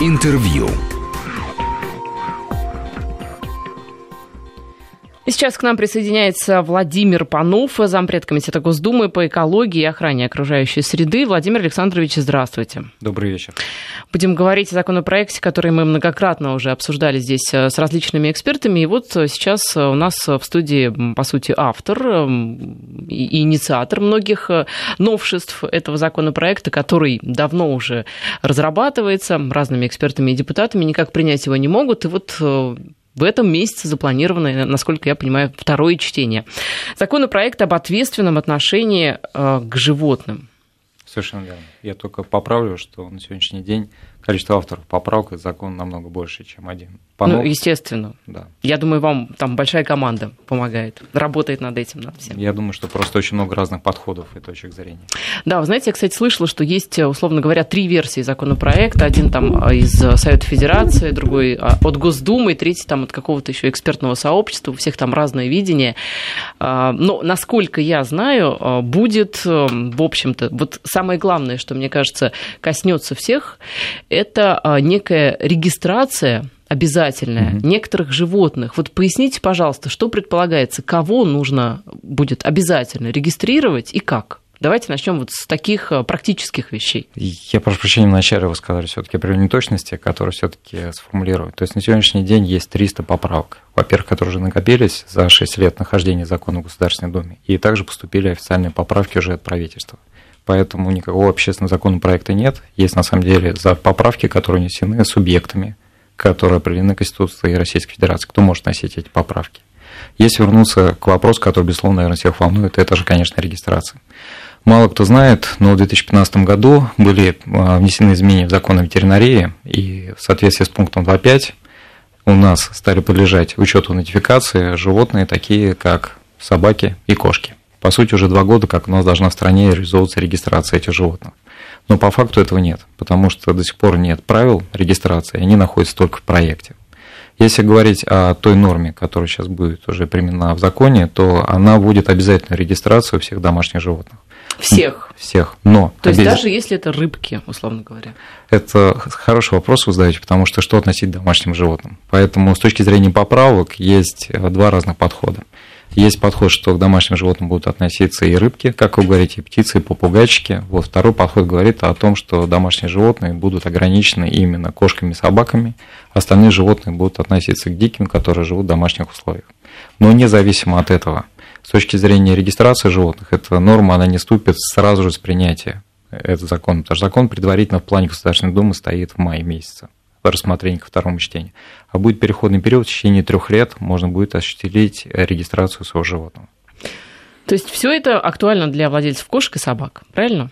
Интервью. И сейчас к нам присоединяется Владимир Панов, зампред Комитета Госдумы по экологии и охране окружающей среды. Владимир Александрович, здравствуйте. Добрый вечер. Будем говорить о законопроекте, который мы многократно уже обсуждали здесь э, с различными экспертами. И вот э, сейчас у нас в студии, по сути, автор и инициатор многих э, новшеств этого законопроекта, который давно уже разрабатывается разными экспертами и депутатами, никак принять его не могут. И вот в этом месяце запланировано, насколько я понимаю, второе чтение. Законопроект об ответственном отношении э, к животным. Совершенно верно. Я только поправлю, что на сегодняшний день количество авторов поправок закон намного больше, чем один. Панов. Ну, естественно. Да. Я думаю, вам там большая команда помогает, работает над этим, над всем. Я думаю, что просто очень много разных подходов и точек зрения. Да, вы знаете, я, кстати, слышала, что есть, условно говоря, три версии законопроекта. Один там а, из Совета Федерации, другой а, от Госдумы, и третий там от какого-то еще экспертного сообщества. У всех там разное видение. А, но, насколько я знаю, будет, в общем-то, вот самое главное, что, мне кажется, коснется всех, это некая регистрация обязательная угу. некоторых животных. Вот поясните, пожалуйста, что предполагается, кого нужно будет обязательно регистрировать и как? Давайте начнем вот с таких э, практических вещей. Я прошу прощения, вначале вы сказали все-таки определенные точности, которые все-таки сформулировать. То есть на сегодняшний день есть 300 поправок. Во-первых, которые уже накопились за 6 лет нахождения закона в Государственной Думе. И также поступили официальные поправки уже от правительства. Поэтому никакого общественного законопроекта нет. Есть на самом деле за поправки, которые внесены субъектами которые определены Конституцией Российской Федерации. Кто может носить эти поправки? Если вернуться к вопросу, который, безусловно, наверное, всех волнует, это же, конечно, регистрация. Мало кто знает, но в 2015 году были а, внесены изменения в закон о ветеринарии, и в соответствии с пунктом 2.5 у нас стали подлежать учету нотификации животные, такие как собаки и кошки. По сути, уже два года, как у нас должна в стране реализовываться регистрация этих животных. Но по факту этого нет, потому что до сих пор нет правил регистрации, они находятся только в проекте. Если говорить о той норме, которая сейчас будет уже применена в законе, то она будет обязательно регистрацию всех домашних животных. Всех? Всех, но... То есть даже если это рыбки, условно говоря? Это хороший вопрос вы задаете, потому что что относить к домашним животным? Поэтому с точки зрения поправок есть два разных подхода. Есть подход, что к домашним животным будут относиться и рыбки, как вы говорите, и птицы, и попугайчики. Вот второй подход говорит о том, что домашние животные будут ограничены именно кошками и собаками, остальные животные будут относиться к диким, которые живут в домашних условиях. Но независимо от этого, с точки зрения регистрации животных, эта норма, она не ступит сразу же с принятия этого закона, потому что закон предварительно в плане Государственной Думы стоит в мае месяце рассмотрения ко второму чтению. А будет переходный период, в течение трех лет можно будет осуществить регистрацию своего животного. То есть все это актуально для владельцев кошек и собак, правильно?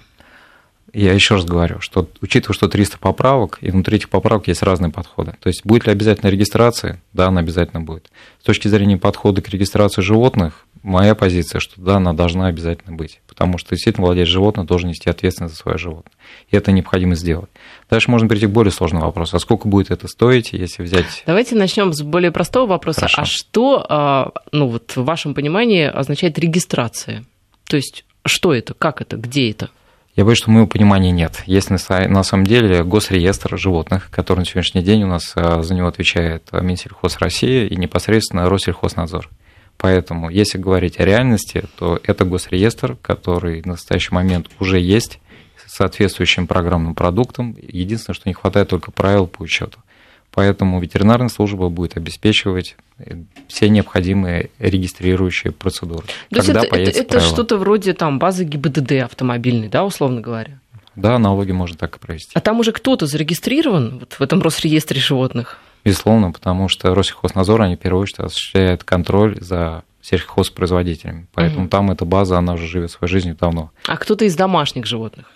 Я еще раз говорю, что учитывая, что 300 поправок, и внутри этих поправок есть разные подходы. То есть будет ли обязательно регистрация? Да, она обязательно будет. С точки зрения подхода к регистрации животных, моя позиция, что да, она должна обязательно быть, потому что действительно владелец животного должен нести ответственность за свое животное. И это необходимо сделать. Дальше можно перейти к более сложному вопросу. А сколько будет это стоить, если взять... Давайте начнем с более простого вопроса. Хорошо. А что, а, ну вот в вашем понимании, означает регистрация? То есть что это, как это, где это? Я боюсь, что моего понимания нет. Есть на, на самом деле госреестр животных, который на сегодняшний день у нас а, за него отвечает Минсельхоз России и непосредственно Россельхознадзор. Поэтому, если говорить о реальности, то это госреестр, который в настоящий момент уже есть с соответствующим программным продуктом. Единственное, что не хватает только правил по учету. Поэтому ветеринарная служба будет обеспечивать все необходимые регистрирующие процедуры. То когда это, это, это что-то вроде там базы ГИБДД автомобильной, да, условно говоря? Да, налоги можно так и провести. А там уже кто-то зарегистрирован вот в этом Росреестре животных? Безусловно, потому что Россельхознадзор, они в первую очередь осуществляют контроль за сельхозпроизводителями. Поэтому mm там эта база, она уже живет своей жизнью давно. А кто-то из домашних животных?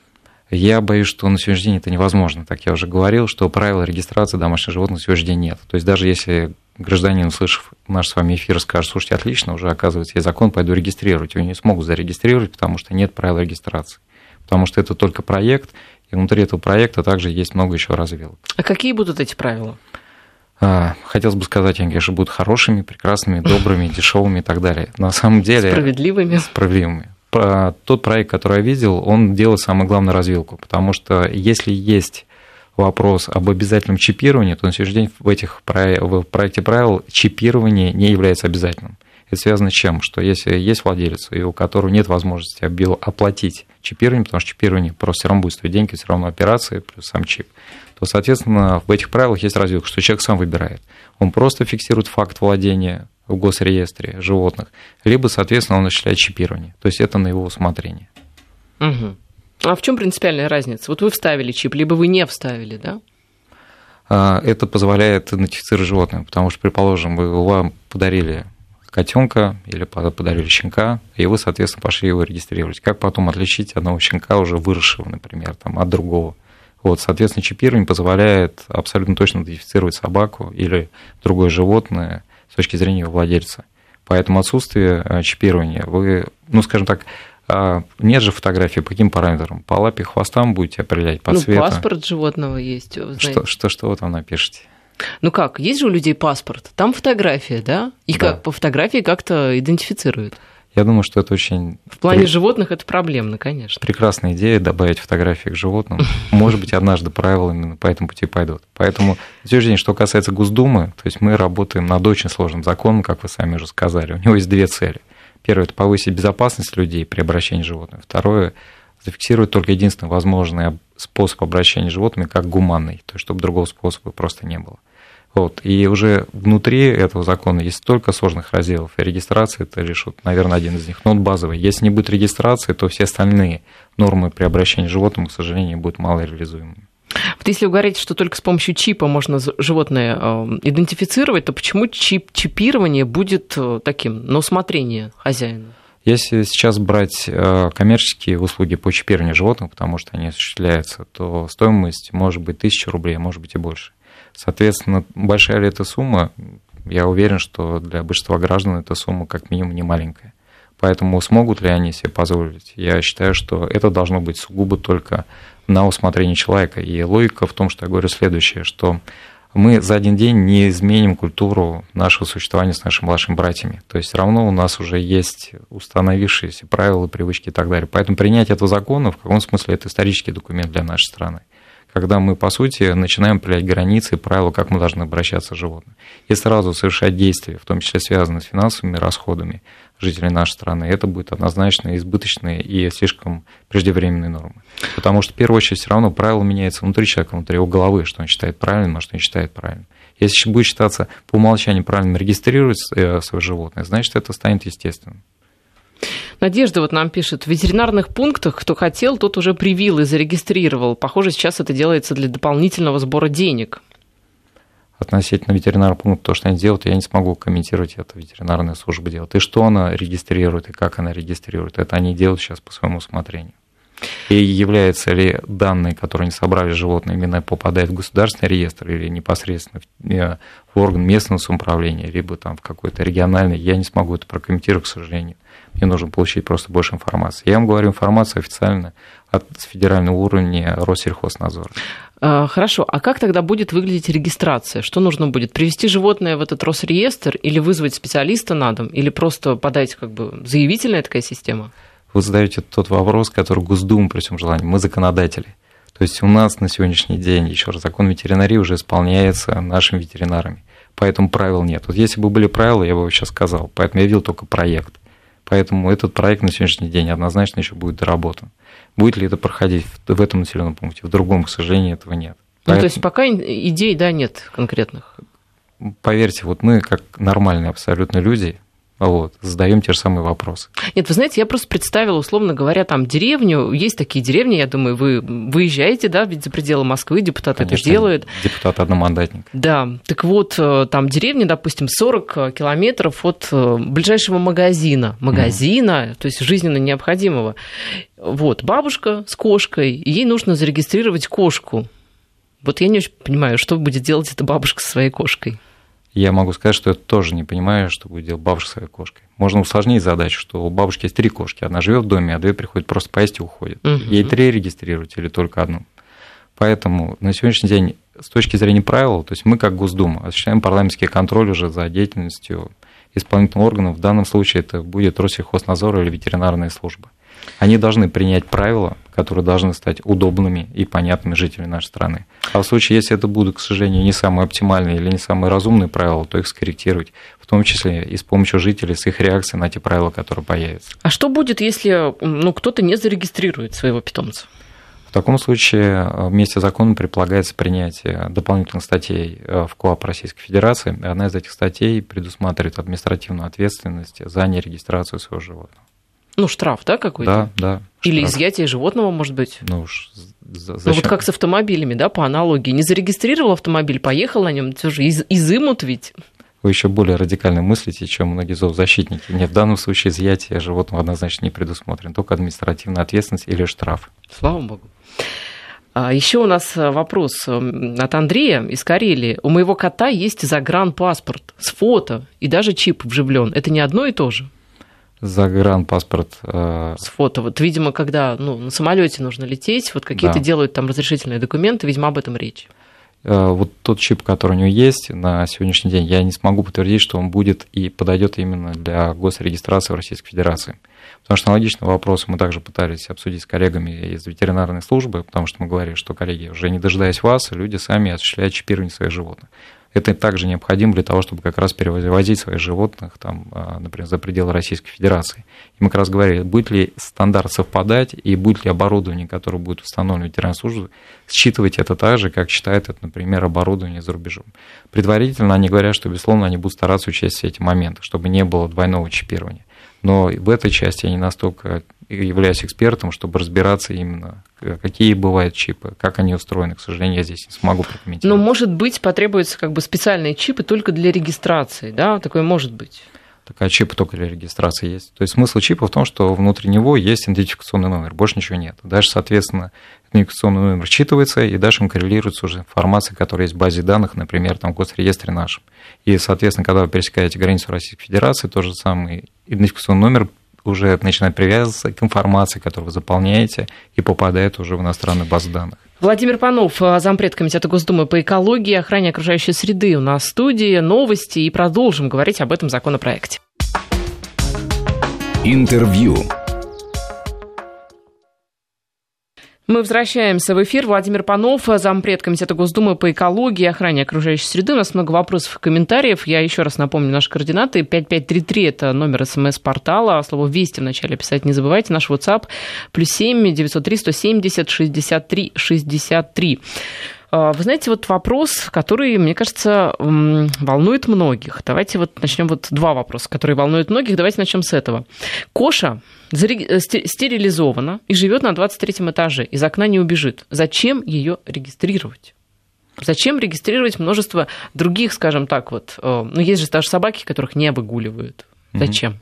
Я боюсь, что на сегодняшний день это невозможно. Так я уже говорил, что правила регистрации домашних животных на сегодняшний день нет. То есть даже если гражданин, услышав наш с вами эфир, скажет, слушайте, отлично, уже оказывается, есть закон, пойду регистрировать. Его не смогут зарегистрировать, потому что нет правил регистрации. Потому что это только проект, и внутри этого проекта также есть много еще развилок. А какие будут эти правила? А, хотелось бы сказать, они, конечно, будут хорошими, прекрасными, добрыми, дешевыми и так далее. На самом деле... Справедливыми. Справедливыми. Тот проект, который я видел, он делает самое главное развилку, потому что если есть вопрос об обязательном чипировании, то на сегодняшний день в, этих, в проекте правил чипирование не является обязательным. Это связано с чем? Что если есть владелец, и у которого нет возможности оплатить чипирование, потому что чипирование просто все равно будет стоить деньги, все равно операции, плюс сам чип, то, соответственно, в этих правилах есть развилка, что человек сам выбирает. Он просто фиксирует факт владения в госреестре животных, либо, соответственно, он осуществляет чипирование. То есть это на его усмотрение. Угу. А в чем принципиальная разница? Вот вы вставили чип, либо вы не вставили, да? А, это позволяет идентифицировать животное, потому что, предположим, вы вам подарили котенка или подарили щенка, и вы, соответственно, пошли его регистрировать. Как потом отличить одного щенка, уже выросшего, например, там, от другого? Вот, соответственно, чипирование позволяет абсолютно точно идентифицировать собаку или другое животное с точки зрения его владельца. Поэтому отсутствие э, чипирования, вы, ну, скажем так, а нет же фотографии по каким параметрам? По лапе, хвостам будете определять, по ну, цвету? паспорт животного есть. Что, что, что вы там напишете? Ну как, есть же у людей паспорт, там фотография, да? И да. как по фотографии как-то идентифицируют. Я думаю, что это очень... В плане При... животных это проблемно, конечно. Прекрасная идея добавить фотографии к животным. Может быть, однажды правила именно по этому пути пойдут. Поэтому, день, что касается Госдумы, то есть мы работаем над очень сложным законом, как вы сами уже сказали. У него есть две цели – Первое – это повысить безопасность людей при обращении с животными. Второе – зафиксировать только единственный возможный способ обращения с животными как гуманный, то есть чтобы другого способа просто не было. Вот. И уже внутри этого закона есть столько сложных разделов, и регистрация это лишь, вот, наверное, один из них, но он базовый. Если не будет регистрации, то все остальные нормы при обращении с животным, к сожалению, будут мало реализуемыми. Вот если вы говорите, что только с помощью чипа можно животное э, идентифицировать, то почему чип, чипирование будет э, таким на усмотрение хозяина? Если сейчас брать э, коммерческие услуги по чипированию животных, потому что они осуществляются, то стоимость может быть 1000 рублей, а может быть и больше. Соответственно, большая ли эта сумма? Я уверен, что для большинства граждан эта сумма как минимум не маленькая. Поэтому смогут ли они себе позволить? Я считаю, что это должно быть сугубо только на усмотрение человека. И логика в том, что я говорю следующее, что мы за один день не изменим культуру нашего существования с нашими младшими братьями. То есть равно у нас уже есть установившиеся правила, привычки и так далее. Поэтому принятие этого закона в каком смысле это исторический документ для нашей страны когда мы, по сути, начинаем определять границы и правила, как мы должны обращаться с животным. И сразу совершать действия, в том числе связанные с финансовыми расходами жителей нашей страны, это будет однозначно избыточные и слишком преждевременные нормы. Потому что, в первую очередь, все равно правила меняются внутри человека, внутри его головы, что он считает правильным, а что не считает правильным. Если будет считаться по умолчанию правильным регистрировать э, свое животное, значит, это станет естественным. Надежда вот нам пишет, в ветеринарных пунктах, кто хотел, тот уже привил и зарегистрировал. Похоже, сейчас это делается для дополнительного сбора денег. Относительно ветеринарного пункта, то, что они делают, я не смогу комментировать, это ветеринарная служба делает. И что она регистрирует, и как она регистрирует, это они делают сейчас по своему усмотрению. И являются ли данные, которые они собрали животные, именно попадают в государственный реестр или непосредственно в э, орган местного самоуправления, либо там в какой-то региональный, я не смогу это прокомментировать, к сожалению мне нужно получить просто больше информации. Я вам говорю информацию официально от федерального уровня Россельхознадзора. А, хорошо, а как тогда будет выглядеть регистрация? Что нужно будет? Привести животное в этот Росреестр или вызвать специалиста на дом? Или просто подать как бы заявительная такая система? Вы задаете тот вопрос, который Госдума при всем желании. Мы законодатели. То есть у нас на сегодняшний день, еще раз, закон ветеринарии уже исполняется нашими ветеринарами. Поэтому правил нет. Вот если бы были правила, я бы его сейчас сказал. Поэтому я видел только проект. Поэтому этот проект на сегодняшний день однозначно еще будет доработан. Будет ли это проходить в этом населенном пункте? В другом, к сожалению, этого нет. Ну, Поэтому... то есть пока идей, да, нет конкретных? Поверьте, вот мы, как нормальные абсолютно люди, вот, задаем те же самые вопросы. Нет, вы знаете, я просто представила, условно говоря, там деревню, есть такие деревни, я думаю, вы выезжаете, да, ведь за пределы Москвы депутат Конечно, это делает. Депутат одномандатник. Да, так вот, э, там деревня, допустим, 40 километров от э, ближайшего магазина, магазина, mm. то есть жизненно необходимого. Вот, бабушка с кошкой, ей нужно зарегистрировать кошку. Вот я не очень понимаю, что будет делать эта бабушка со своей кошкой я могу сказать, что я тоже не понимаю, что будет делать бабушка своей кошкой. Можно усложнить задачу, что у бабушки есть три кошки. Одна живет в доме, а две приходят просто поесть и уходят. Угу. Ей три регистрировать или только одну. Поэтому на сегодняшний день с точки зрения правил, то есть мы как Госдума осуществляем парламентский контроль уже за деятельностью исполнительных органов. В данном случае это будет Россельхознадзор или ветеринарная служба. Они должны принять правила, которые должны стать удобными и понятными жителям нашей страны. А в случае, если это будут, к сожалению, не самые оптимальные или не самые разумные правила, то их скорректировать, в том числе и с помощью жителей, с их реакцией на те правила, которые появятся. А что будет, если ну, кто-то не зарегистрирует своего питомца? В таком случае э, вместе с законом предполагается принятие дополнительных статей э, в КОАП Российской Федерации. Одна из этих статей предусматривает административную ответственность за нерегистрацию своего животного. Ну, штраф, да, какой-то? Да, да. Или штраф. изъятие животного, может быть? Ну уж зачем? Ну, вот как с автомобилями, да, по аналогии. Не зарегистрировал автомобиль, поехал на нем, все же из, изымут ведь. Вы еще более радикально мыслите, чем многие зоозащитники. Нет, в данном случае изъятие животного однозначно не предусмотрено, только административная ответственность или штраф. Слава богу. А Еще у нас вопрос от Андрея из Карелии. У моего кота есть загранпаспорт с фото и даже чип вживлен. Это не одно и то же? Загранпаспорт. Э... С фото. Вот, видимо, когда ну, на самолете нужно лететь, вот какие-то да. делают там разрешительные документы, видимо, об этом речь. Э, вот тот чип, который у него есть на сегодняшний день, я не смогу подтвердить, что он будет и подойдет именно для госрегистрации в Российской Федерации. Потому что аналогичный вопрос мы также пытались обсудить с коллегами из ветеринарной службы, потому что мы говорили, что, коллеги, уже не дожидаясь вас, люди сами осуществляют чипирование своих животных. Это также необходимо для того, чтобы как раз перевозить своих животных, там, а, например, за пределы Российской Федерации. И мы как раз говорили, будет ли стандарт совпадать и будет ли оборудование, которое будет установлено в ветеринарной службе, считывать это так же, как считает это, например, оборудование за рубежом. Предварительно они говорят, что, безусловно, они будут стараться учесть все эти моменты, чтобы не было двойного чипирования. Но в этой части я не настолько являюсь экспертом, чтобы разбираться именно, какие бывают чипы, как они устроены. К сожалению, я здесь не смогу прокомментировать. Но, может быть, потребуются как бы специальные чипы только для регистрации, да? Такое может быть? Такая чипы только для регистрации есть. То есть смысл чипа в том, что внутри него есть идентификационный номер, больше ничего нет. Дальше, соответственно, идентификационный номер считывается, и дальше им коррелируется уже информация, которая есть в базе данных, например, там, в госреестре нашем. И, соответственно, когда вы пересекаете границу Российской Федерации, тот же самый идентификационный номер уже начинает привязываться к информации, которую вы заполняете, и попадает уже в иностранную базу данных. Владимир Панов, э, зампред Комитета Госдумы по экологии и охране окружающей среды у нас в студии. Новости и продолжим говорить об этом законопроекте. Интервью. Мы возвращаемся в эфир. Владимир Панов, зампред Комитета Госдумы по экологии и охране окружающей среды. У нас много вопросов и комментариев. Я еще раз напомню наши координаты. 5533 – это номер смс-портала. Слово «Вести» вначале писать не забывайте. Наш WhatsApp плюс 7 903 170 63 63. Вы знаете, вот вопрос, который, мне кажется, волнует многих. Давайте вот начнем вот два вопроса, которые волнуют многих. Давайте начнем с этого. Коша Э, стерилизована и живет на 23 этаже, из окна не убежит. Зачем ее регистрировать? Зачем регистрировать множество других, скажем так, вот, э, ну, есть же даже собаки, которых не выгуливают. Зачем? А,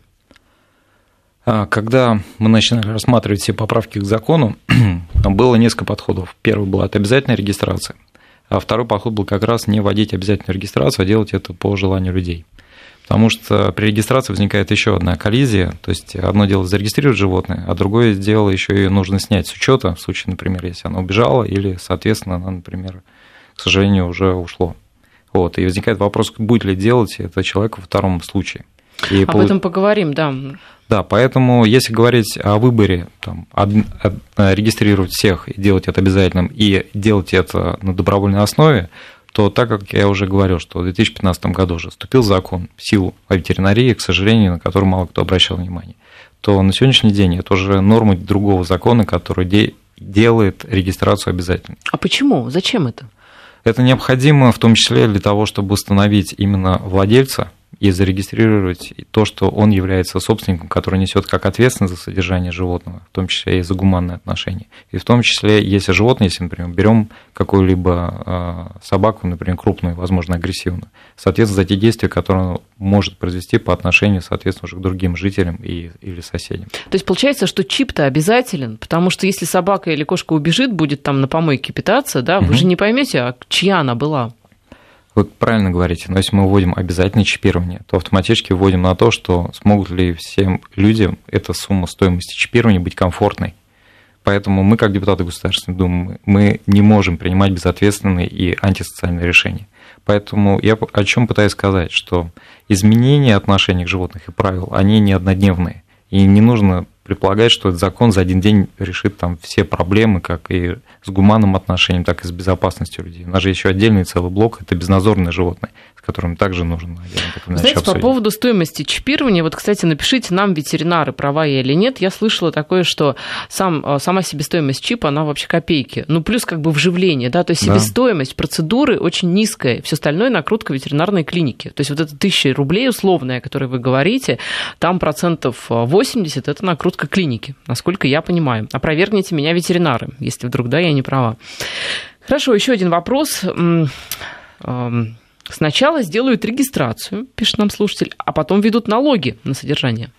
когда мы начинали рассматривать все поправки к закону, было несколько подходов. Первый был от обязательной регистрации, а второй подход был как раз не вводить обязательную регистрацию, а делать это по желанию людей. Потому что при регистрации возникает еще одна коллизия. То есть одно дело зарегистрировать животное, а другое дело еще и нужно снять с учета, в случае, например, если оно убежало, или, соответственно, оно, например, к сожалению, уже ушло. Вот. И возникает вопрос, будет ли делать это человек во втором случае. И Об пол... этом поговорим, да. Да, поэтому если говорить о выборе, там, од... Од... регистрировать всех и делать это обязательным, и делать это на добровольной основе, то так как я уже говорил, что в 2015 году уже вступил закон в силу о ветеринарии, к сожалению, на который мало кто обращал внимание, то на сегодняшний день это уже норма другого закона, который де- делает регистрацию обязательной. А почему? Зачем это? Это необходимо в том числе для того, чтобы установить именно владельца и зарегистрировать то, что он является собственником, который несет как ответственность за содержание животного, в том числе и за гуманные отношения. И в том числе, если животное, если, например, берем какую-либо а, собаку, например, крупную, возможно, агрессивную, соответственно, за те действия, которые он может произвести по отношению, соответственно, уже к другим жителям и, или соседям. То есть получается, что чип-то обязателен, потому что если собака или кошка убежит, будет там на помойке питаться, да, вы угу. же не поймете, а чья она была. Вы правильно говорите, но если мы вводим обязательное чипирование, то автоматически вводим на то, что смогут ли всем людям эта сумма стоимости чипирования быть комфортной. Поэтому мы, как депутаты Государственной Думы, мы не можем принимать безответственные и антисоциальные решения. Поэтому я о чем пытаюсь сказать, что изменения отношений к животных и правил, они не однодневные. И не нужно предполагать, что этот закон за один день решит там все проблемы, как и с гуманным отношением, так и с безопасностью людей. У нас же еще отдельный целый блок – это безназорные животные которым также наверное, Знаете, по поводу стоимости чипирования, вот, кстати, напишите нам, ветеринары, права я или нет, я слышала такое, что сам, а, сама себестоимость чипа, она вообще копейки. Ну, плюс как бы вживление, да, то есть себестоимость да. процедуры очень низкая, все остальное накрутка ветеринарной клиники. То есть вот это тысяча рублей условная, о которой вы говорите, там процентов 80 это накрутка клиники, насколько я понимаю. Опровергните меня ветеринары, если вдруг, да, я не права. Хорошо, еще один вопрос Сначала сделают регистрацию, пишет нам слушатель, а потом ведут налоги на содержание.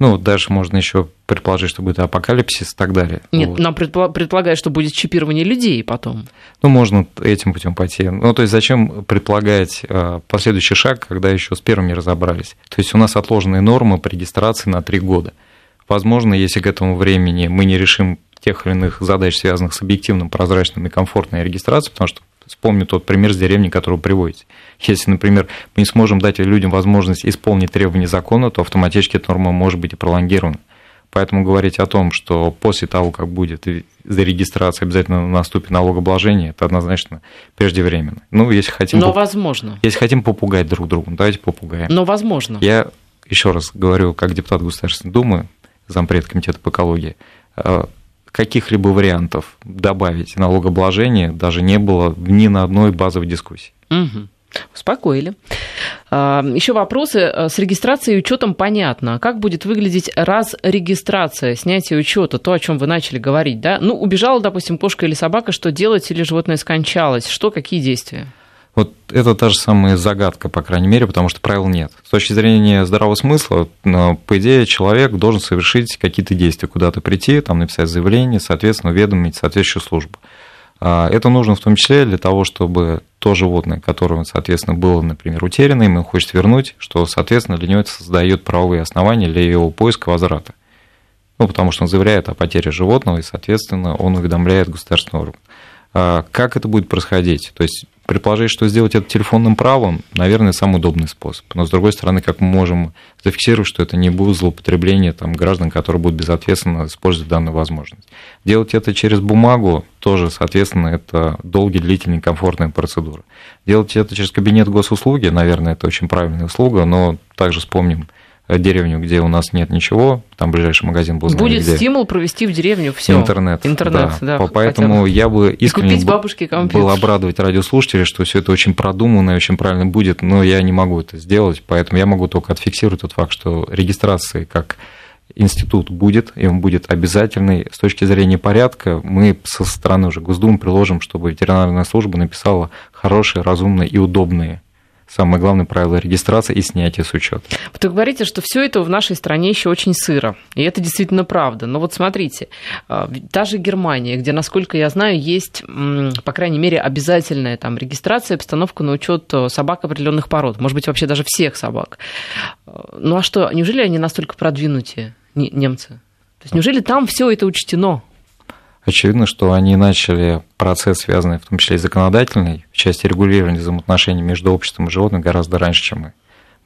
Ну, дальше можно еще предположить, что будет апокалипсис и так далее. Нет, вот. нам предполагают, что будет чипирование людей потом. Ну, можно этим путем пойти. Ну, то есть зачем предполагать а, последующий шаг, когда еще с первым не разобрались? То есть у нас отложенные нормы по регистрации на три года. Возможно, если к этому времени мы не решим тех или иных задач, связанных с объективным, прозрачным и комфортной регистрацией, потому что Вспомню тот пример с деревней, который вы приводите. Если, например, мы не сможем дать людям возможность исполнить требования закона, то автоматически эта норма может быть и пролонгирована. Поэтому говорить о том, что после того, как будет зарегистрация, обязательно наступит налогообложение, это однозначно преждевременно. Ну, если хотим... Но поп... возможно. Если хотим попугать друг друга, давайте попугаем. Но возможно. Я еще раз говорю, как депутат Государственной Думы, зампред комитета по экологии, э, каких-либо вариантов добавить налогообложение даже не было ни на одной базовой дискуссии. Успокоили. А, Еще вопросы. С регистрацией и учетом понятно. Как будет выглядеть раз регистрация, снятие учета, то, о чем вы начали говорить, да? Ну, убежала, допустим, кошка или собака, что делать, или животное скончалось? Что, какие действия? Вот это та же самая загадка, по крайней мере, потому что правил нет. С точки зрения здравого смысла, ну, по идее, человек должен совершить какие-то действия, куда-то прийти, там написать заявление, соответственно, уведомить соответствующую службу. А, это нужно в том числе для того, чтобы то животное, которое, соответственно, было, например, утеряно, мы хочет вернуть, что, соответственно, для него это создает правовые основания для его поиска возврата. Ну, потому что он заявляет о потере животного, и, соответственно, он уведомляет государственный орган. А, как это будет происходить? То есть предположить, что сделать это телефонным правом, наверное, самый удобный способ. Но, с другой стороны, как мы можем зафиксировать, что это не будет злоупотребление там, граждан, которые будут безответственно использовать данную возможность. Делать это через бумагу тоже, соответственно, это долгий, длительный, комфортная процедура. Делать это через кабинет госуслуги, наверное, это очень правильная услуга, но также вспомним деревню, где у нас нет ничего, там ближайший магазин был. Будет где... стимул провести в деревню все. Интернет. Интернет, да. да Поэтому я бы искренне был обрадовать радиослушателей, что все это очень продуманно и очень правильно будет, но я не могу это сделать, поэтому я могу только отфиксировать тот факт, что регистрации как институт будет, и он будет обязательный. С точки зрения порядка мы со стороны уже Госдумы приложим, чтобы ветеринарная служба написала хорошие, разумные и удобные самое главное правило регистрации и снятия с учета. Вы говорите, что все это в нашей стране еще очень сыро. И это действительно правда. Но вот смотрите, а, та же Германия, где, насколько я знаю, есть, по крайней мере, обязательная там регистрация, обстановка на учет э, собак определенных пород. Может быть, вообще даже всех собак. А, ну а что, неужели они настолько продвинутые, немцы? То есть неужели там все это учтено? Очевидно, что они начали процесс, связанный в том числе и законодательный, в части регулирования взаимоотношений между обществом и животным гораздо раньше, чем мы.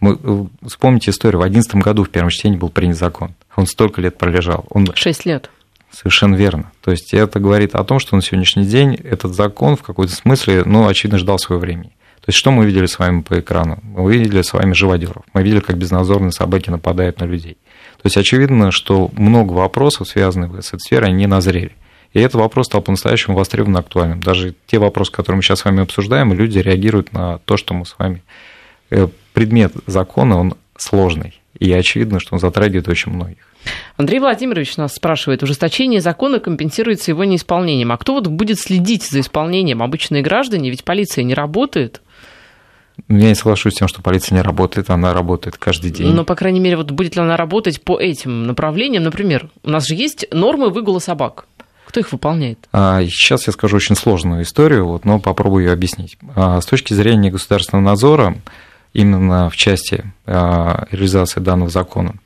Мы, э, вспомните историю, в 2011 году в первом чтении был принят закон. Он столько лет пролежал. Он... Шесть лет. Совершенно верно. То есть это говорит о том, что на сегодняшний день этот закон в какой-то смысле, ну, очевидно, ждал своего времени. То есть что мы видели с вами по экрану? Мы видели с вами живодеров. Мы видели, как безнадзорные собаки нападают на людей. То есть очевидно, что много вопросов, связанных с этой сферой, они не назрели. И этот вопрос стал по-настоящему востребованным актуальным. Даже те вопросы, которые мы сейчас с вами обсуждаем, люди реагируют на то, что мы с вами... Э, предмет закона, он сложный. И очевидно, что он затрагивает очень многих. Андрей Владимирович нас спрашивает, ужесточение закона компенсируется его неисполнением. А кто вот будет следить за исполнением? Обычные граждане? Ведь полиция не работает. Я не соглашусь с тем, что полиция не работает, она работает каждый день. Но, по крайней мере, вот будет ли она работать по этим направлениям? Например, у нас же есть нормы выгула собак. Кто их выполняет? А, сейчас я скажу очень сложную историю, вот, но попробую ее объяснить. А, с точки зрения государственного надзора, именно в части а, реализации данного закона,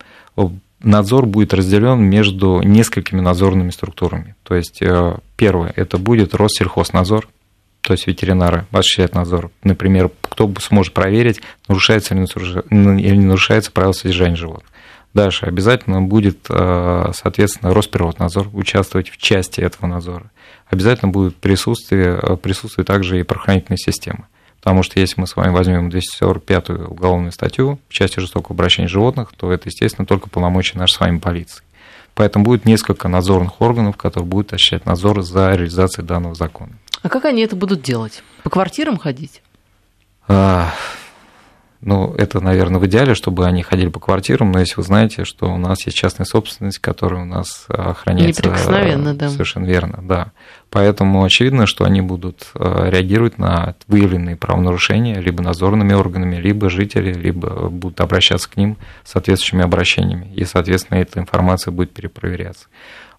надзор будет разделен между несколькими надзорными структурами. То есть э, первое, это будет Россельхознадзор, то есть ветеринары осуществляют надзор. Например, кто сможет проверить, нарушается или не нарушается правила содержания животных. Дальше обязательно будет, соответственно, Росприроднадзор участвовать в части этого надзора. Обязательно будет присутствие, присутствие также и правоохранительной системы. Потому что если мы с вами возьмем 245-ю уголовную статью в части жестокого обращения животных, то это, естественно, только полномочия нашей с вами полиции. Поэтому будет несколько надзорных органов, которые будут осуществлять надзор за реализацией данного закона. А как они это будут делать? По квартирам ходить? А, ну, это, наверное, в идеале, чтобы они ходили по квартирам, но если вы знаете, что у нас есть частная собственность, которая у нас охраняется... Неприкосновенно, да. Совершенно верно, да. Поэтому очевидно, что они будут э, реагировать на выявленные правонарушения либо надзорными органами, либо жители, либо будут обращаться к ним с соответствующими обращениями, и, соответственно, эта информация будет перепроверяться.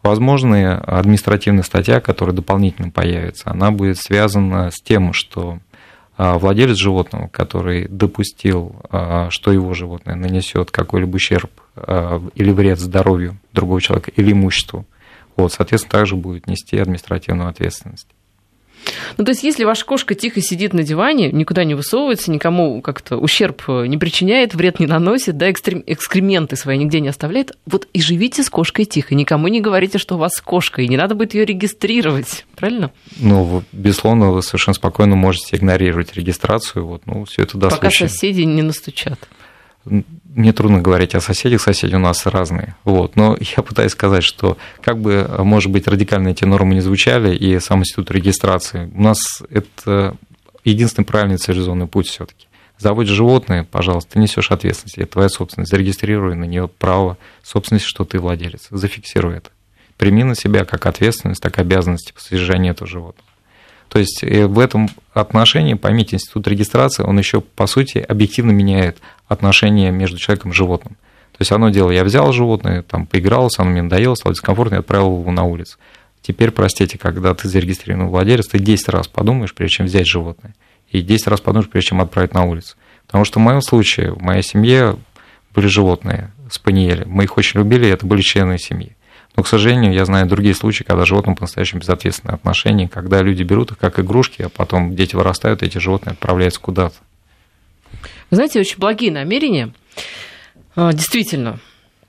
Возможно, административная статья, которая дополнительно появится, она будет связана с тем, что а, владелец животного, который допустил, а, что его животное нанесет какой-либо ущерб а, или вред здоровью другого человека или имуществу, вот, соответственно, также будет нести административную ответственность. Ну, то есть, если ваша кошка тихо сидит на диване, никуда не высовывается, никому как-то ущерб не причиняет, вред не наносит, да, экскременты свои нигде не оставляет, вот и живите с кошкой тихо. Никому не говорите, что у вас кошка, и не надо будет ее регистрировать, правильно? Ну, безусловно, вы совершенно спокойно можете игнорировать регистрацию, вот, ну, все это до Пока случая. соседи не настучат мне трудно говорить о соседях, соседи у нас разные. Вот. Но я пытаюсь сказать, что как бы, может быть, радикально эти нормы не звучали, и сам институт регистрации, у нас это единственный правильный цивилизованный путь все таки Заводишь животное, пожалуйста, ты несешь ответственность, это твоя собственность, зарегистрируй на нее право собственности, что ты владелец, зафиксируй это. Прими на себя как ответственность, так и обязанности по содержанию этого животного. То есть э, в этом отношении, поймите, институт регистрации, он еще, по сути, объективно меняет отношения между человеком и животным. То есть одно дело, я взял животное, там, поигрался, оно мне надоело, стало дискомфортно, и отправил его на улицу. Теперь, простите, когда ты зарегистрированный владелец, ты 10 раз подумаешь, прежде чем взять животное. И 10 раз подумаешь, прежде чем отправить на улицу. Потому что в моем случае, в моей семье были животные, спаниели. Мы их очень любили, это были члены семьи. Но, к сожалению, я знаю другие случаи, когда животным по-настоящему безответственное отношение, когда люди берут их как игрушки, а потом дети вырастают, и эти животные отправляются куда-то. Знаете, очень благие намерения. А, действительно,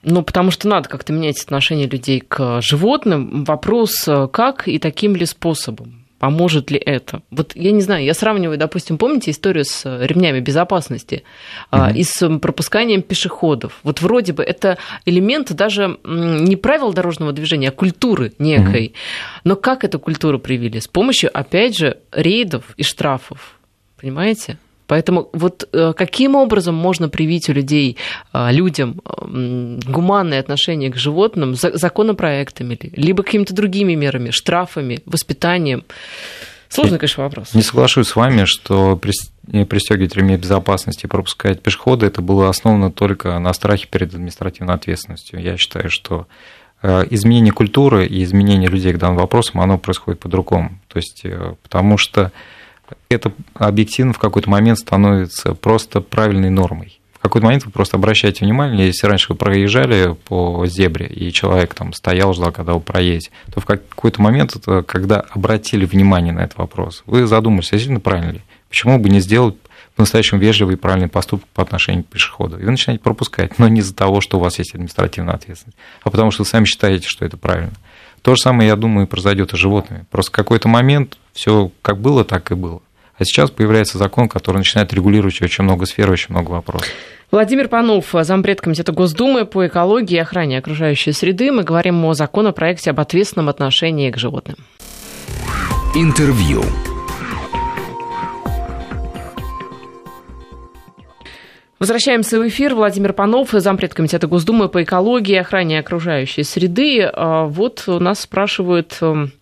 ну, потому что надо как-то менять отношение людей к животным. Вопрос, как и таким ли способом. Поможет ли это? Вот я не знаю, я сравниваю, допустим, помните историю с э, ремнями безопасности mm-hmm. и с пропусканием пешеходов. Вот вроде бы это элемент даже не правил дорожного движения, а культуры некой. Mm-hmm. Но как эту культуру привили? С помощью, опять же, рейдов и штрафов. Понимаете? Поэтому вот э, каким образом можно привить у людей, э, людям гуманное отношение к животным законопроектами, либо какими-то другими мерами, штрафами, воспитанием? Сложный, конечно, вопрос. Не соглашусь с вами, что пристегивать ремни безопасности и пропускать пешехода, это было основано только на страхе перед административной ответственностью. Я считаю, что э, изменение культуры и изменение людей к данным вопросам, оно происходит по-другому. То есть, потому что это объективно в какой-то момент становится просто правильной нормой. В какой-то момент вы просто обращаете внимание, если раньше вы проезжали по зебре, и человек там стоял, ждал, когда вы проедете, то в какой-то момент, это, когда обратили внимание на этот вопрос, вы задумались, а действительно правильно ли? Почему бы не сделать по-настоящему вежливый и правильный поступок по отношению к пешеходу. И вы начинаете пропускать, но не из-за того, что у вас есть административная ответственность, а потому что вы сами считаете, что это правильно. То же самое, я думаю, произойдет и с животными. Просто в какой-то момент все как было, так и было. А сейчас появляется закон, который начинает регулировать очень много сфер, очень много вопросов. Владимир Панов, зампред комитета Госдумы по экологии и охране окружающей среды. Мы говорим о законопроекте об ответственном отношении к животным. Интервью. Возвращаемся в эфир. Владимир Панов, зампред комитета Госдумы по экологии и охране окружающей среды. А, вот нас спрашивают эм,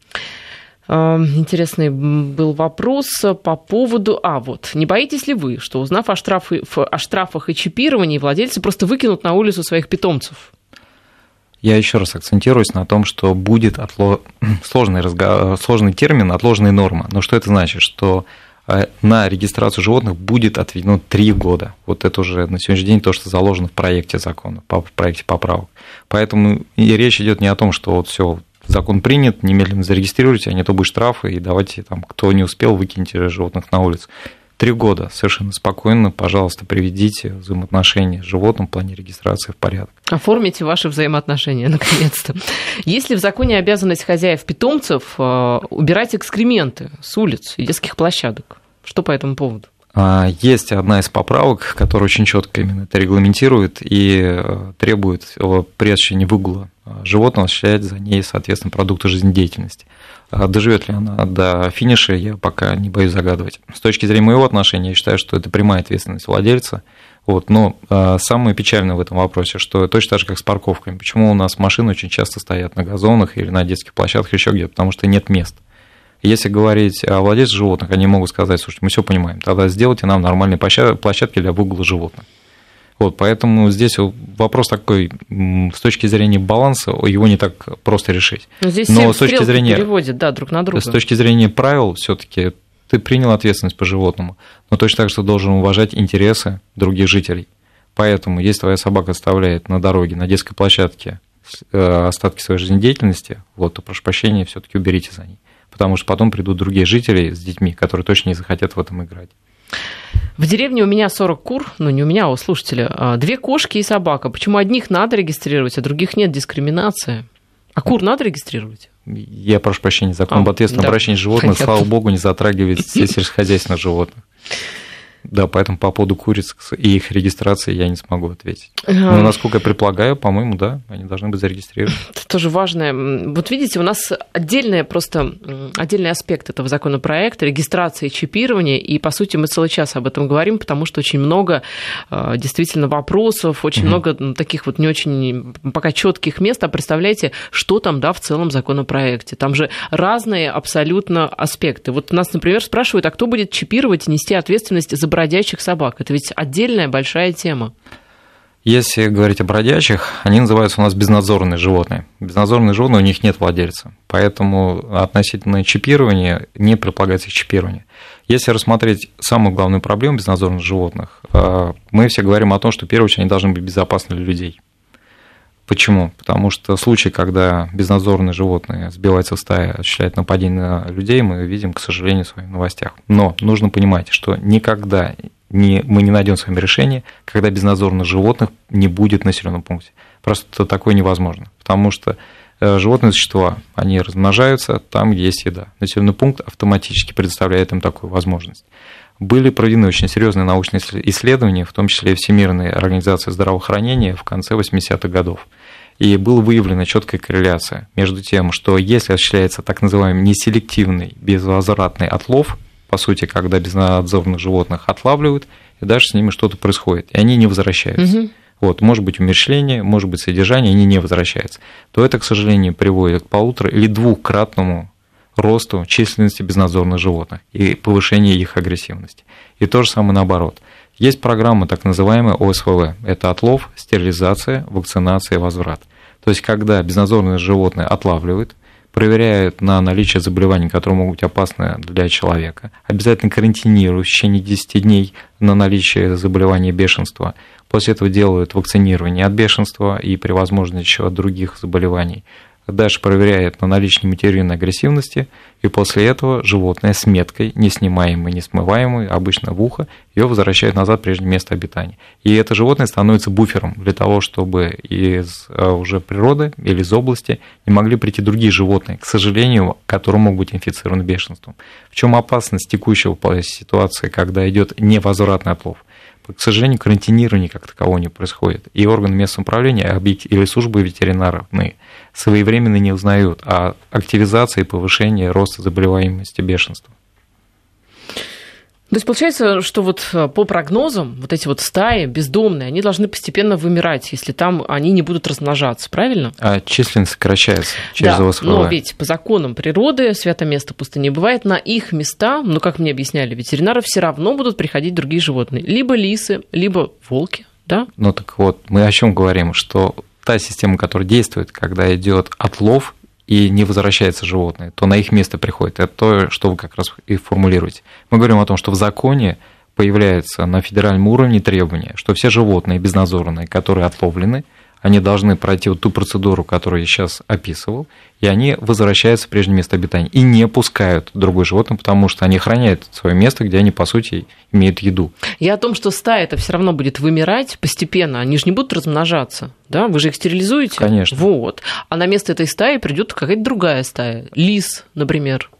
эм, Интересный был вопрос по поводу... А, вот. Не боитесь ли вы, что, узнав о, штрафы, о штрафах и чипировании, владельцы просто выкинут на улицу своих питомцев? Я еще раз акцентируюсь на том, что будет отло... сложный, разго... сложный термин «отложенная норма». Но что это значит? Что на регистрацию животных будет отведено три года. Вот это уже на сегодняшний день то, что заложено в проекте закона, в проекте поправок. Поэтому и речь идет не о том, что вот все, закон принят, немедленно зарегистрируйте, а не то будет штрафы, и давайте там, кто не успел, выкиньте животных на улицу. Три года совершенно спокойно, пожалуйста, приведите взаимоотношения с животным в плане регистрации в порядок. Оформите ваши взаимоотношения, наконец-то. Есть ли в законе обязанность хозяев питомцев э, убирать экскременты с улиц и детских площадок? Что по этому поводу? А, есть одна из поправок, которая очень четко именно это регламентирует и э, требует, чем не выгула животного, осуществлять за ней, соответственно, продукты жизнедеятельности. А доживет ли она до финиша, я пока не боюсь загадывать. С точки зрения моего отношения, я считаю, что это прямая ответственность владельца. Вот, но а, самое печальное в этом вопросе, что точно так же, как с парковками. Почему у нас машины очень часто стоят на газонах или на детских площадках, еще где-то? Потому что нет мест. Если говорить о владельцах животных, они могут сказать, слушайте, мы все понимаем, тогда сделайте нам нормальные площадки для выгула животных. Вот, поэтому здесь вопрос такой, с точки зрения баланса, его не так просто решить. Но здесь Но с точки зрения переводят, да, друг на друга. С точки зрения правил, все-таки ты принял ответственность по животному, но точно так же должен уважать интересы других жителей. Поэтому, если твоя собака оставляет на дороге, на детской площадке э, остатки своей жизнедеятельности, вот, то, прошу прощения, все-таки уберите за ней. Потому что потом придут другие жители с детьми, которые точно не захотят в этом играть. В деревне у меня 40 кур, ну не у меня, а у слушателя, а, две кошки и собака. Почему одних надо регистрировать, а других нет? Дискриминация. А кур надо регистрировать? Я прошу прощения, закон а, об ответственном да. обращении животных, Понятно. слава богу, не затрагивает сельскохозяйственных животных. Да, поэтому по поводу куриц и их регистрации я не смогу ответить. Но насколько я предполагаю, по-моему, да, они должны быть зарегистрированы. Это тоже важное. Вот видите, у нас отдельный просто отдельный аспект этого законопроекта регистрация и чипирование, и по сути мы целый час об этом говорим, потому что очень много а, действительно вопросов, очень угу. много таких вот не очень пока четких мест. А представляете, что там, да, в целом законопроекте? Там же разные абсолютно аспекты. Вот нас, например, спрашивают, а кто будет чипировать и нести ответственность за бродячих собак. Это ведь отдельная большая тема. Если говорить о бродячих, они называются у нас безнадзорные животные. Безнадзорные животные, у них нет владельца. Поэтому относительно чипирования не предполагается их чипирование. Если рассмотреть самую главную проблему безнадзорных животных, э, мы все говорим о том, что, в первую очередь, они должны быть безопасны для людей. Почему? Потому что случаи, когда безнадзорные животные сбиваются в стае, осуществляют нападение на людей, мы видим, к сожалению, в своих новостях. Но нужно понимать, что никогда не, мы не найдем с вами решение, когда безнадзорных животных не будет в населенном пункте. Просто такое невозможно. Потому что э, животные существа, они размножаются, там есть еда. Населенный пункт автоматически предоставляет им такую возможность были проведены очень серьезные научные исследования, в том числе и Всемирной организации здравоохранения в конце 80-х годов. И была выявлена четкая корреляция между тем, что если осуществляется так называемый неселективный безвозвратный отлов, по сути, когда безнадзорных животных отлавливают, и дальше с ними что-то происходит, и они не возвращаются. Угу. Вот, может быть умерщвление, может быть содержание, они не возвращаются. То это, к сожалению, приводит к полутора или двухкратному росту численности безнадзорных животных и повышению их агрессивности. И то же самое наоборот. Есть программа так называемая ОСВВ. Это отлов, стерилизация, вакцинация, возврат. То есть, когда безнадзорные животные отлавливают, проверяют на наличие заболеваний, которые могут быть опасны для человека, обязательно карантинируют в течение 10 дней на наличие заболевания бешенства. После этого делают вакцинирование от бешенства и при возможности еще от других заболеваний. Дальше проверяет на наличие материальной агрессивности, и после этого животное с меткой, не снимаемой, не смываемой, обычно в ухо, ее возвращают назад в прежнее место обитания. И это животное становится буфером для того, чтобы из э, уже природы или из области не могли прийти другие животные, к сожалению, которые могут быть инфицированы бешенством. В чем опасность текущего ситуации, когда идет невозвратный отлов? К сожалению, карантинирования как такового не происходит. И органы местного управления или службы ветеринарные своевременно не узнают о активизации и повышении роста заболеваемости бешенства. То есть получается, что вот э, по прогнозам вот эти вот стаи бездомные, они должны постепенно вымирать, если там они не будут размножаться, правильно? А численность сокращается через да, ОСВВ. но ведь по законам природы свято место пусто не бывает. На их места, ну, как мне объясняли ветеринары, все равно будут приходить другие животные. Либо лисы, либо волки, да? Ну так вот, мы о чем говорим, что та система, которая действует, когда идет отлов и не возвращается животное, то на их место приходит. Это то, что вы как раз и формулируете. Мы говорим о том, что в законе появляется на федеральном уровне требование, что все животные безнадзорные, которые отловлены, они должны пройти вот ту процедуру, которую я сейчас описывал, и они возвращаются в прежнее место обитания и не пускают другое животное, потому что они охраняют свое место, где они, по сути, имеют еду. Я о том, что стая это все равно будет вымирать постепенно, они же не будут размножаться, да? Вы же их стерилизуете? Конечно. Вот. А на место этой стаи придет какая-то другая стая, лис, например.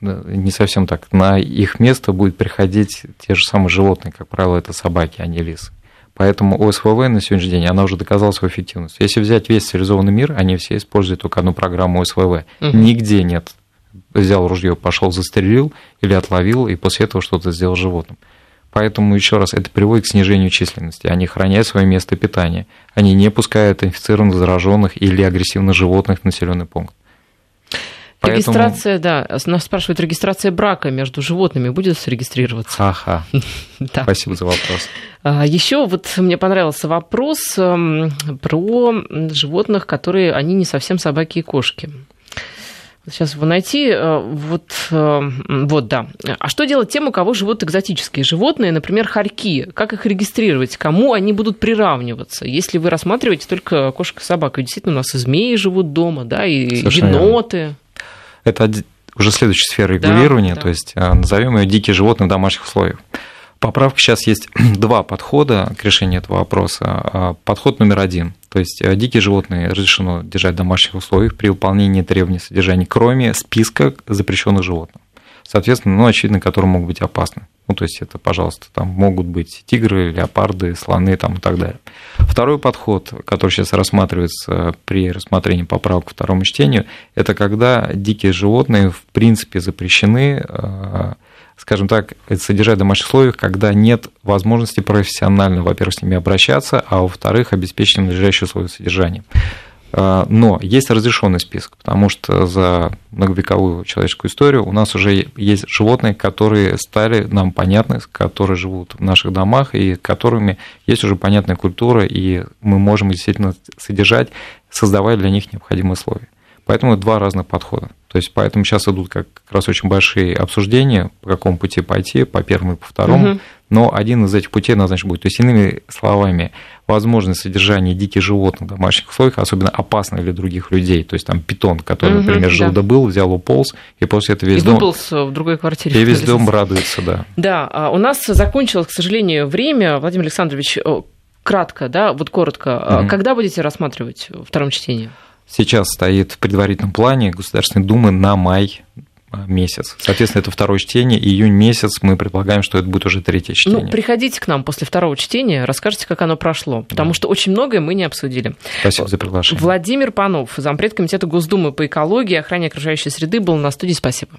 Не совсем так. На их место будет приходить те же самые животные, как правило, это собаки, а не лисы. Поэтому ОСВВ на сегодняшний день, она уже доказала свою эффективность. Если взять весь цивилизованный мир, они все используют только одну программу ОСВВ. Угу. Нигде нет. Взял ружье, пошел, застрелил или отловил, и после этого что-то сделал животным. Поэтому, еще раз, это приводит к снижению численности. Они хранят свое место питания. Они не пускают инфицированных, зараженных или агрессивных животных в населенный пункт. Поэтому... Регистрация, да, нас спрашивают, регистрация брака между животными будет зарегистрироваться? Ага. да. Спасибо за вопрос. А, Еще вот мне понравился вопрос эм, про животных, которые, они не совсем собаки и кошки. Сейчас его найти. Э, вот, э, вот, да. А что делать тем, у кого живут экзотические животные, например, хорьки? Как их регистрировать? Кому они будут приравниваться? Если вы рассматриваете только кошек и собак, и действительно у нас и змеи живут дома, да, и Совершенно еноты. Это уже следующая сфера регулирования, да, да. то есть а, назовем ее дикие животные в домашних условиях. Поправка сейчас есть два подхода к решению этого вопроса. А, подход номер один. То есть а, дикие животные разрешено держать в домашних условиях при выполнении требований содержания, кроме списка запрещенных животных соответственно, ну, очевидно, которые могут быть опасны. Ну, то есть это, пожалуйста, там могут быть тигры, леопарды, слоны там, и так далее. Второй подход, который сейчас рассматривается при рассмотрении поправок к второму чтению, это когда дикие животные в принципе запрещены, э, скажем так, содержать в домашних условиях, когда нет возможности профессионально, во-первых, с ними обращаться, а во-вторых, обеспечить им надлежащие условия содержания. А, но есть разрешенный список, потому что за многовековую человеческую историю у нас уже есть животные, которые стали нам понятны, которые живут в наших домах и которыми есть уже понятная культура, и мы можем действительно содержать, создавая для них необходимые условия. Поэтому два разных подхода. То есть поэтому сейчас идут как раз очень большие обсуждения, по какому пути пойти, по первому и по второму. Угу. Но один из этих путей назначен будет. То есть, иными словами, возможность содержания диких животных в домашних условиях особенно опасно для других людей. То есть там питон, который, угу, например, жил да был, взял, уполз, и после этого весь и дом... выполз в другой квартире. И весь дом радуется, да. Да, а у нас закончилось, к сожалению, время. Владимир Александрович, кратко, да, вот коротко. Угу. Когда будете рассматривать в втором чтении? Сейчас стоит в предварительном плане Государственной Думы на май месяц. Соответственно, это второе чтение, июнь месяц мы предполагаем, что это будет уже третье чтение. Ну, приходите к нам после второго чтения, расскажите, как оно прошло, потому да. что очень многое мы не обсудили. Спасибо за приглашение. Владимир Панов, зампред комитета Госдумы по экологии и охране окружающей среды, был на студии. Спасибо.